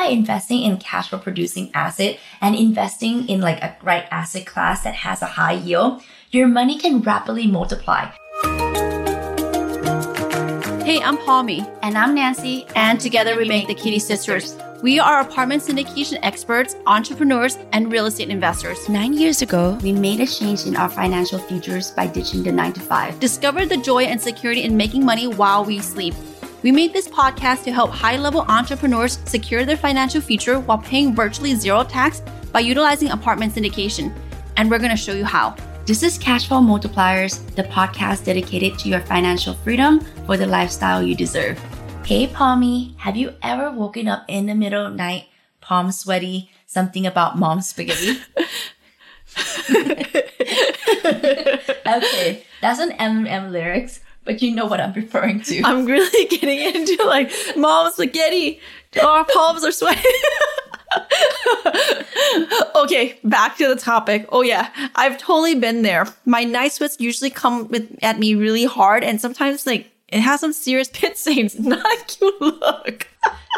by investing in cash flow producing asset and investing in like a right asset class that has a high yield, your money can rapidly multiply. Hey, I'm Palmy. And I'm Nancy. And together we make the Kitti Sisters. We are apartment syndication experts, entrepreneurs, and real estate investors. Nine years ago, we made a change in our financial futures by ditching the nine to five. Discovered the joy and security in making money while we sleep we made this podcast to help high level entrepreneurs secure their financial future while paying virtually zero tax by utilizing apartment syndication. And we're going to show you how. This is Cashflow Multipliers, the podcast dedicated to your financial freedom for the lifestyle you deserve. Hey, Palmy, have you ever woken up in the middle of night, palm sweaty, something about mom spaghetti? okay, that's Eminem lyrics but you know what I'm referring to. I'm really getting into like mom spaghetti. Our palms are sweating. okay, back to the topic. Oh yeah, I've totally been there. My night sweats usually come with at me really hard, and sometimes like it has some serious pit stains. Not a cute look.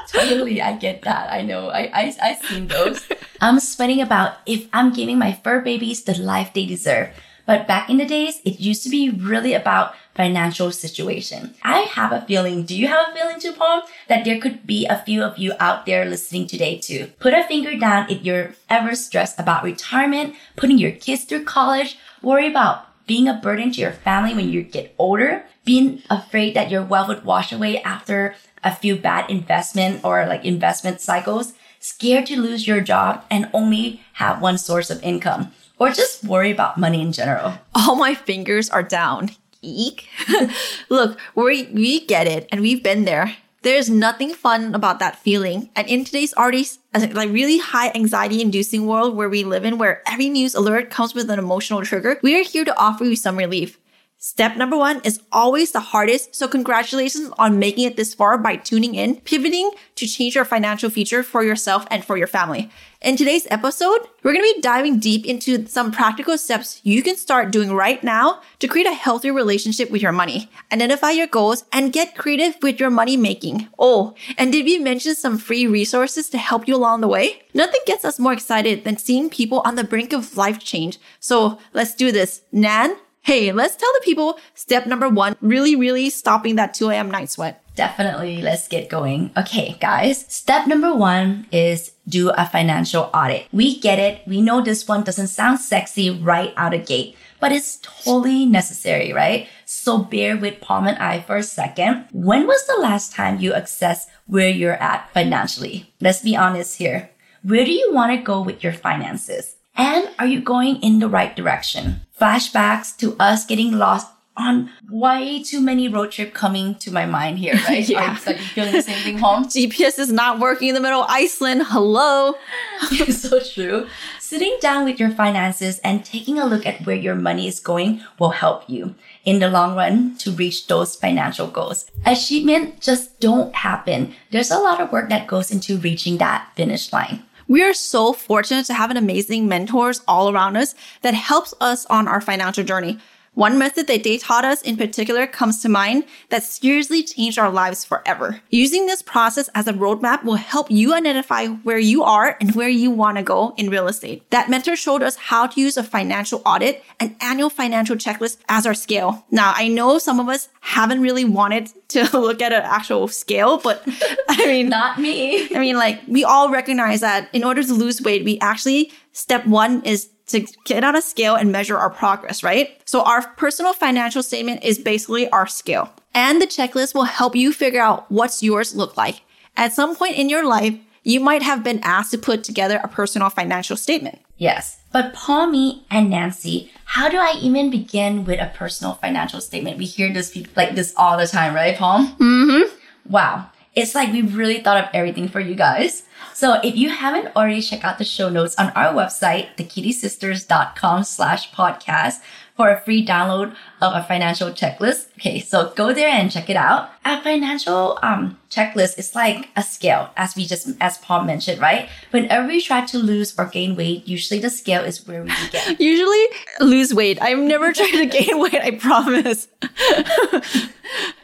totally, I get that. I know. I I I seen those. I'm sweating about if I'm giving my fur babies the life they deserve. But back in the days, it used to be really about financial situation. I have a feeling, do you have a feeling too, Palm, that there could be a few of you out there listening today too? Put a finger down if you're ever stressed about retirement, putting your kids through college, worry about being a burden to your family when you get older, being afraid that your wealth would wash away after a few bad investment or like investment cycles, scared to lose your job and only have one source of income or just worry about money in general. All my fingers are down. Eek. Look, we we get it and we've been there. There's nothing fun about that feeling. And in today's already like really high anxiety inducing world where we live in, where every news alert comes with an emotional trigger, we are here to offer you some relief. Step number one is always the hardest. So congratulations on making it this far by tuning in, pivoting to change your financial future for yourself and for your family. In today's episode, we're going to be diving deep into some practical steps you can start doing right now to create a healthier relationship with your money, identify your goals, and get creative with your money making. Oh, and did we mention some free resources to help you along the way? Nothing gets us more excited than seeing people on the brink of life change. So let's do this. Nan, Hey, let's tell the people step number one, really, really stopping that 2 a.m. night sweat. Definitely. Let's get going. Okay, guys. Step number one is do a financial audit. We get it. We know this one doesn't sound sexy right out of gate, but it's totally necessary, right? So bear with Palm and I for a second. When was the last time you assessed where you're at financially? Let's be honest here. Where do you want to go with your finances? And are you going in the right direction? Flashbacks to us getting lost on way too many road trip coming to my mind here, right? yeah. Are, you feeling the same thing home? GPS is not working in the middle of Iceland. Hello. it's so true. Sitting down with your finances and taking a look at where your money is going will help you in the long run to reach those financial goals. Achievement just don't happen. There's a lot of work that goes into reaching that finish line. We are so fortunate to have an amazing mentors all around us that helps us on our financial journey. One method that they taught us in particular comes to mind that seriously changed our lives forever. Using this process as a roadmap will help you identify where you are and where you want to go in real estate. That mentor showed us how to use a financial audit and annual financial checklist as our scale. Now, I know some of us haven't really wanted to look at an actual scale, but I mean, not me. I mean, like we all recognize that in order to lose weight, we actually step one is to get on a scale and measure our progress, right? So our personal financial statement is basically our scale. And the checklist will help you figure out what's yours look like. At some point in your life, you might have been asked to put together a personal financial statement. Yes. But Palmy and Nancy, how do I even begin with a personal financial statement? We hear this like this all the time, right, Palm? Mm-hmm. Wow. It's like we really thought of everything for you guys. So if you haven't already checked out the show notes on our website, thekittisisters.com slash podcast for a free download of a financial checklist. Okay, so go there and check it out. A financial um, checklist is like a scale, as we just, as Palm mentioned, right? Whenever we try to lose or gain weight, usually the scale is where we begin. Usually lose weight. I've never tried to gain weight, I promise.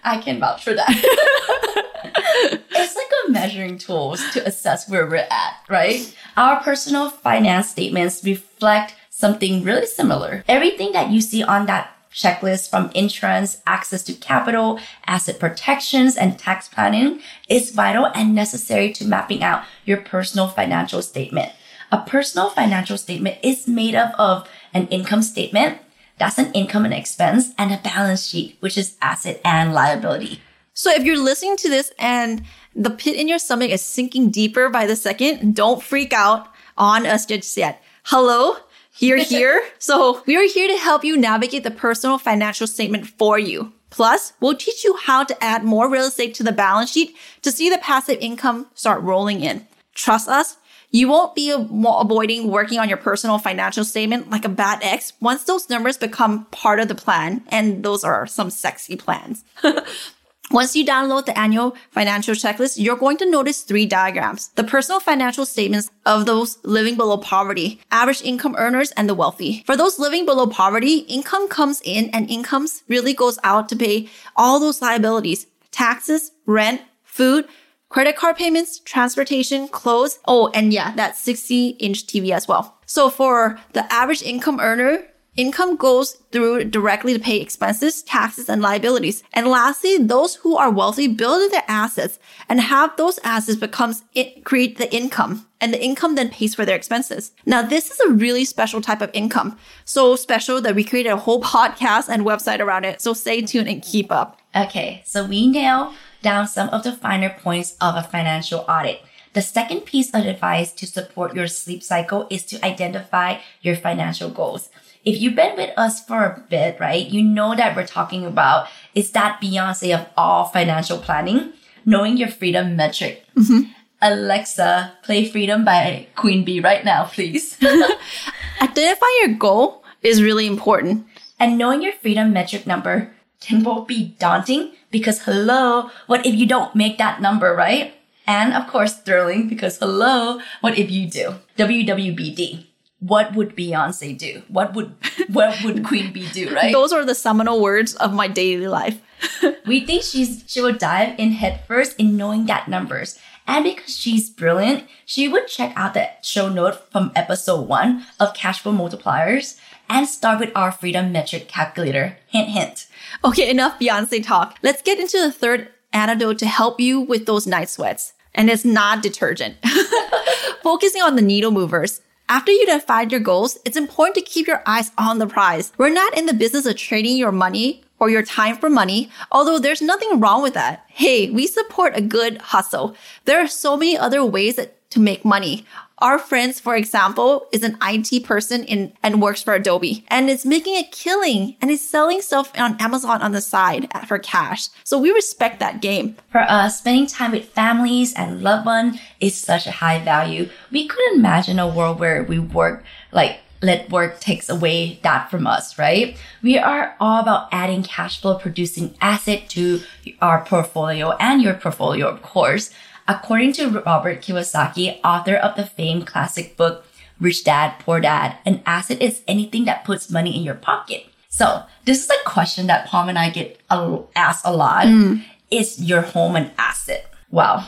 I can vouch for that. it's like a measuring tool to assess where we're at, right? Our personal finance statements reflect something really similar. Everything that you see on that checklist from insurance, access to capital, asset protections, and tax planning is vital and necessary to mapping out your personal financial statement. A personal financial statement is made up of an income statement, that's an income and expense, and a balance sheet, which is asset and liability. So if you're listening to this and the pit in your stomach is sinking deeper by the second, don't freak out on us just yet. Hello, you're here. so we are here to help you navigate the personal financial statement for you. Plus, we'll teach you how to add more real estate to the balance sheet to see the passive income start rolling in. Trust us, you won't be avoiding working on your personal financial statement like a bad ex once those numbers become part of the plan. And those are some sexy plans. Once you download the annual financial checklist, you're going to notice three diagrams. The personal financial statements of those living below poverty, average income earners, and the wealthy. For those living below poverty, income comes in and incomes really goes out to pay all those liabilities. Taxes, rent, food, credit card payments, transportation, clothes. Oh, and yeah, that 60 inch TV as well. So for the average income earner, Income goes through directly to pay expenses, taxes, and liabilities. And lastly, those who are wealthy build their assets and have those assets becomes it, create the income. And the income then pays for their expenses. Now, this is a really special type of income. So special that we created a whole podcast and website around it. So stay tuned and keep up. Okay, so we nail down some of the finer points of a financial audit. The second piece of advice to support your sleep cycle is to identify your financial goals if you've been with us for a bit, right, you know that we're talking about is that Beyonce of all financial planning, knowing your freedom metric. Mm-hmm. Alexa, play Freedom by Queen Bee right now, please. Identifying your goal is really important. And knowing your freedom metric number can both be daunting because hello, what if you don't make that number, right? And of course, thrilling because hello, what if you do? WWBD what would Beyonce do? What would what would Queen Bee do, right? Those are the seminal words of my daily life. we think she's she would dive in headfirst in knowing that numbers. And because she's brilliant, she would check out the show note from episode one of Cash Flow Multipliers and start with our freedom metric calculator. Hint hint. Okay, enough Beyonce talk. Let's get into the third antidote to help you with those night sweats. And it's not detergent. Focusing on the needle movers. After you define your goals, it's important to keep your eyes on the prize. We're not in the business of trading your money or your time for money, although there's nothing wrong with that. Hey, we support a good hustle. There are so many other ways that, to make money. Our friends, for example, is an IT person in and works for Adobe and is making a killing and is selling stuff on Amazon on the side for cash. So we respect that game. For us, spending time with families and loved ones is such a high value. We couldn't imagine a world where we work like let work takes away that from us, right? We are all about adding cash flow producing asset to our portfolio and your portfolio, of course. According to Robert Kiyosaki, author of the famed classic book, Rich Dad, Poor Dad, an asset is anything that puts money in your pocket. So this is a question that Palm and I get asked a lot. Mm. Is your home an asset? Well,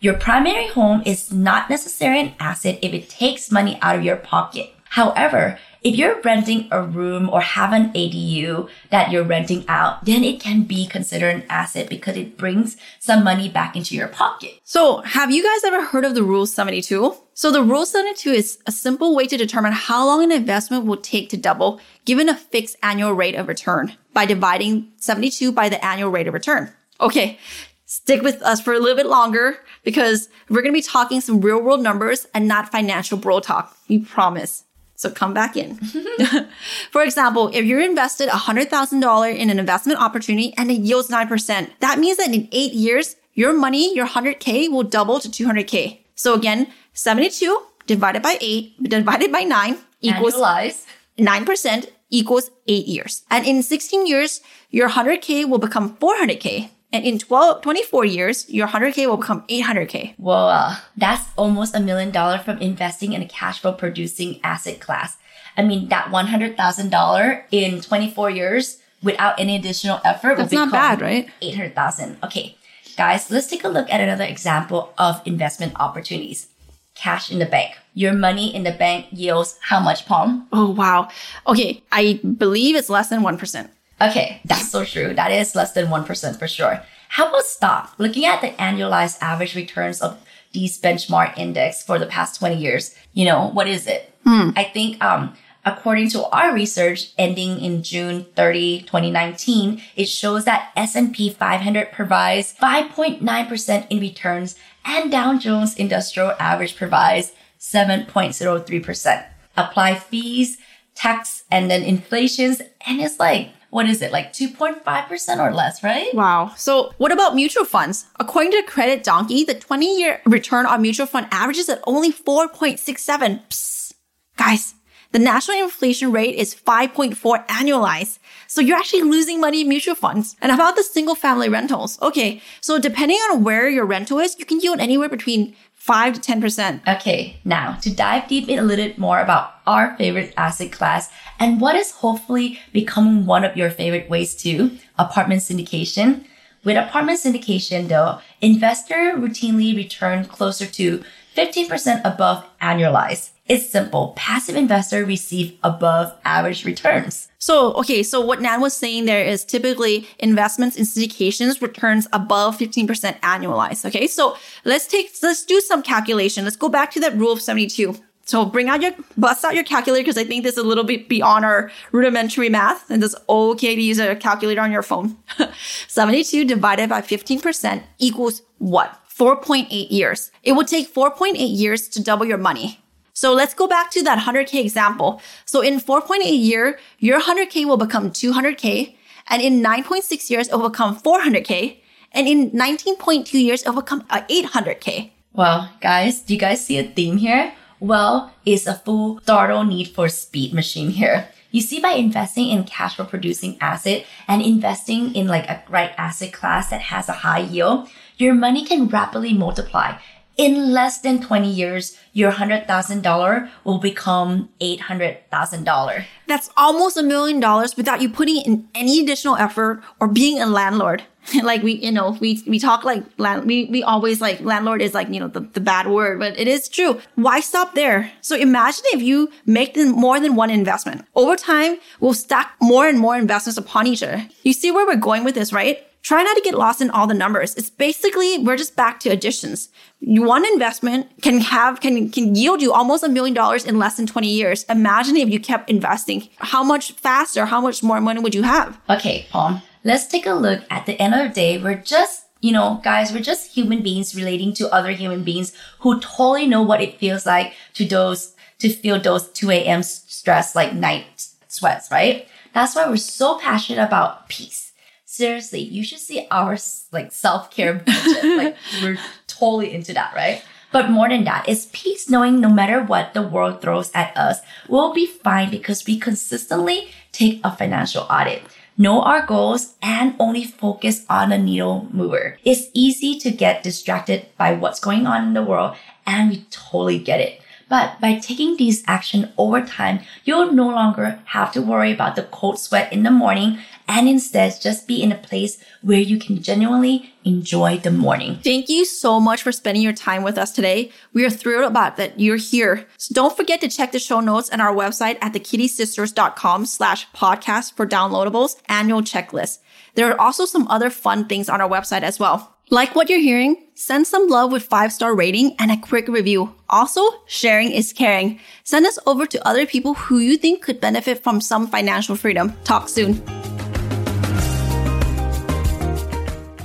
your primary home is not necessarily an asset if it takes money out of your pocket. However, if you're renting a room or have an ADU that you're renting out, then it can be considered an asset because it brings some money back into your pocket. So have you guys ever heard of the Rule 72? So the Rule 72 is a simple way to determine how long an investment will take to double given a fixed annual rate of return by dividing 72 by the annual rate of return. Okay. Stick with us for a little bit longer because we're going to be talking some real world numbers and not financial bro talk. We promise. So come back in. For example, if you're invested $100,000 in an investment opportunity and it yields 9%, that means that in eight years, your money, your 100K will double to 200K. So again, 72 divided by 8 divided by 9 equals Annualize. 9% equals 8 years. And in 16 years, your 100K will become 400K. And in 12, 24 years, your 100K will become 800K. Whoa, uh, that's almost a million dollars from investing in a cash flow producing asset class. I mean, that $100,000 in 24 years without any additional effort That's will not become bad, right? 800,000. Okay. Guys, let's take a look at another example of investment opportunities. Cash in the bank. Your money in the bank yields how much, Palm? Oh, wow. Okay. I believe it's less than 1%. Okay, that's so true. That is less than 1% for sure. How about stock? Looking at the annualized average returns of these benchmark index for the past 20 years, you know, what is it? I think, um, according to our research ending in June 30, 2019, it shows that S&P 500 provides 5.9% in returns and Dow Jones Industrial Average provides 7.03%. Apply fees, tax, and then inflations, and it's like, what is it, like 2.5% or less, right? Wow. So what about mutual funds? According to Credit Donkey, the 20 year return on mutual fund averages at only 4.67. Psst. Guys, the national inflation rate is 5.4 annualized. So you're actually losing money in mutual funds. And about the single family rentals? Okay. So depending on where your rental is, you can yield anywhere between 5 to 10%. Okay, now to dive deep in a little bit more about our favorite asset class and what is hopefully becoming one of your favorite ways to apartment syndication. With apartment syndication though, investor routinely return closer to 15% above annualized. It's simple. Passive investor receive above average returns. So, okay, so what Nan was saying there is typically investments in syndications returns above 15% annualized. Okay, so let's take, let's do some calculation. Let's go back to that rule of 72. So bring out your, bust out your calculator because I think this is a little bit beyond our rudimentary math and it's okay to use a calculator on your phone. 72 divided by 15% equals what? 4.8 years. It would take 4.8 years to double your money. So let's go back to that 100K example. So in 4.8 year, your 100K will become 200K. And in 9.6 years, it will become 400K. And in 19.2 years, it will become uh, 800K. Well, guys, do you guys see a theme here? Well, it's a full throttle need for speed machine here. You see, by investing in cash flow producing asset and investing in like a right asset class that has a high yield, your money can rapidly multiply. In less than 20 years, your $100,000 will become $800,000. That's almost a million dollars without you putting in any additional effort or being a landlord. like we, you know, we, we talk like land, we, we always like landlord is like, you know, the, the bad word, but it is true. Why stop there? So imagine if you make more than one investment. Over time, we'll stack more and more investments upon each other. You see where we're going with this, right? Try not to get lost in all the numbers. It's basically, we're just back to additions. One investment can have, can, can yield you almost a million dollars in less than 20 years. Imagine if you kept investing. How much faster, how much more money would you have? Okay, Palm, let's take a look. At the end of the day, we're just, you know, guys, we're just human beings relating to other human beings who totally know what it feels like to those, to feel those 2 a.m. stress like night sweats, right? That's why we're so passionate about peace. Seriously, you should see our like self-care budget. like we're totally into that, right? But more than that, it's peace knowing no matter what the world throws at us, we'll be fine because we consistently take a financial audit, know our goals, and only focus on the needle mover. It's easy to get distracted by what's going on in the world, and we totally get it. But by taking these action over time, you'll no longer have to worry about the cold sweat in the morning and instead just be in a place where you can genuinely enjoy the morning. Thank you so much for spending your time with us today. We are thrilled about that you're here. So don't forget to check the show notes and our website at thekittisisters.com slash podcast for downloadables annual checklist. There are also some other fun things on our website as well. Like what you're hearing? Send some love with five star rating and a quick review. Also, sharing is caring. Send us over to other people who you think could benefit from some financial freedom. Talk soon.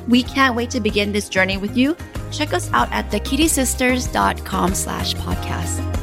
We can't wait to begin this journey with you. Check us out at thekittisisters.com slash podcast.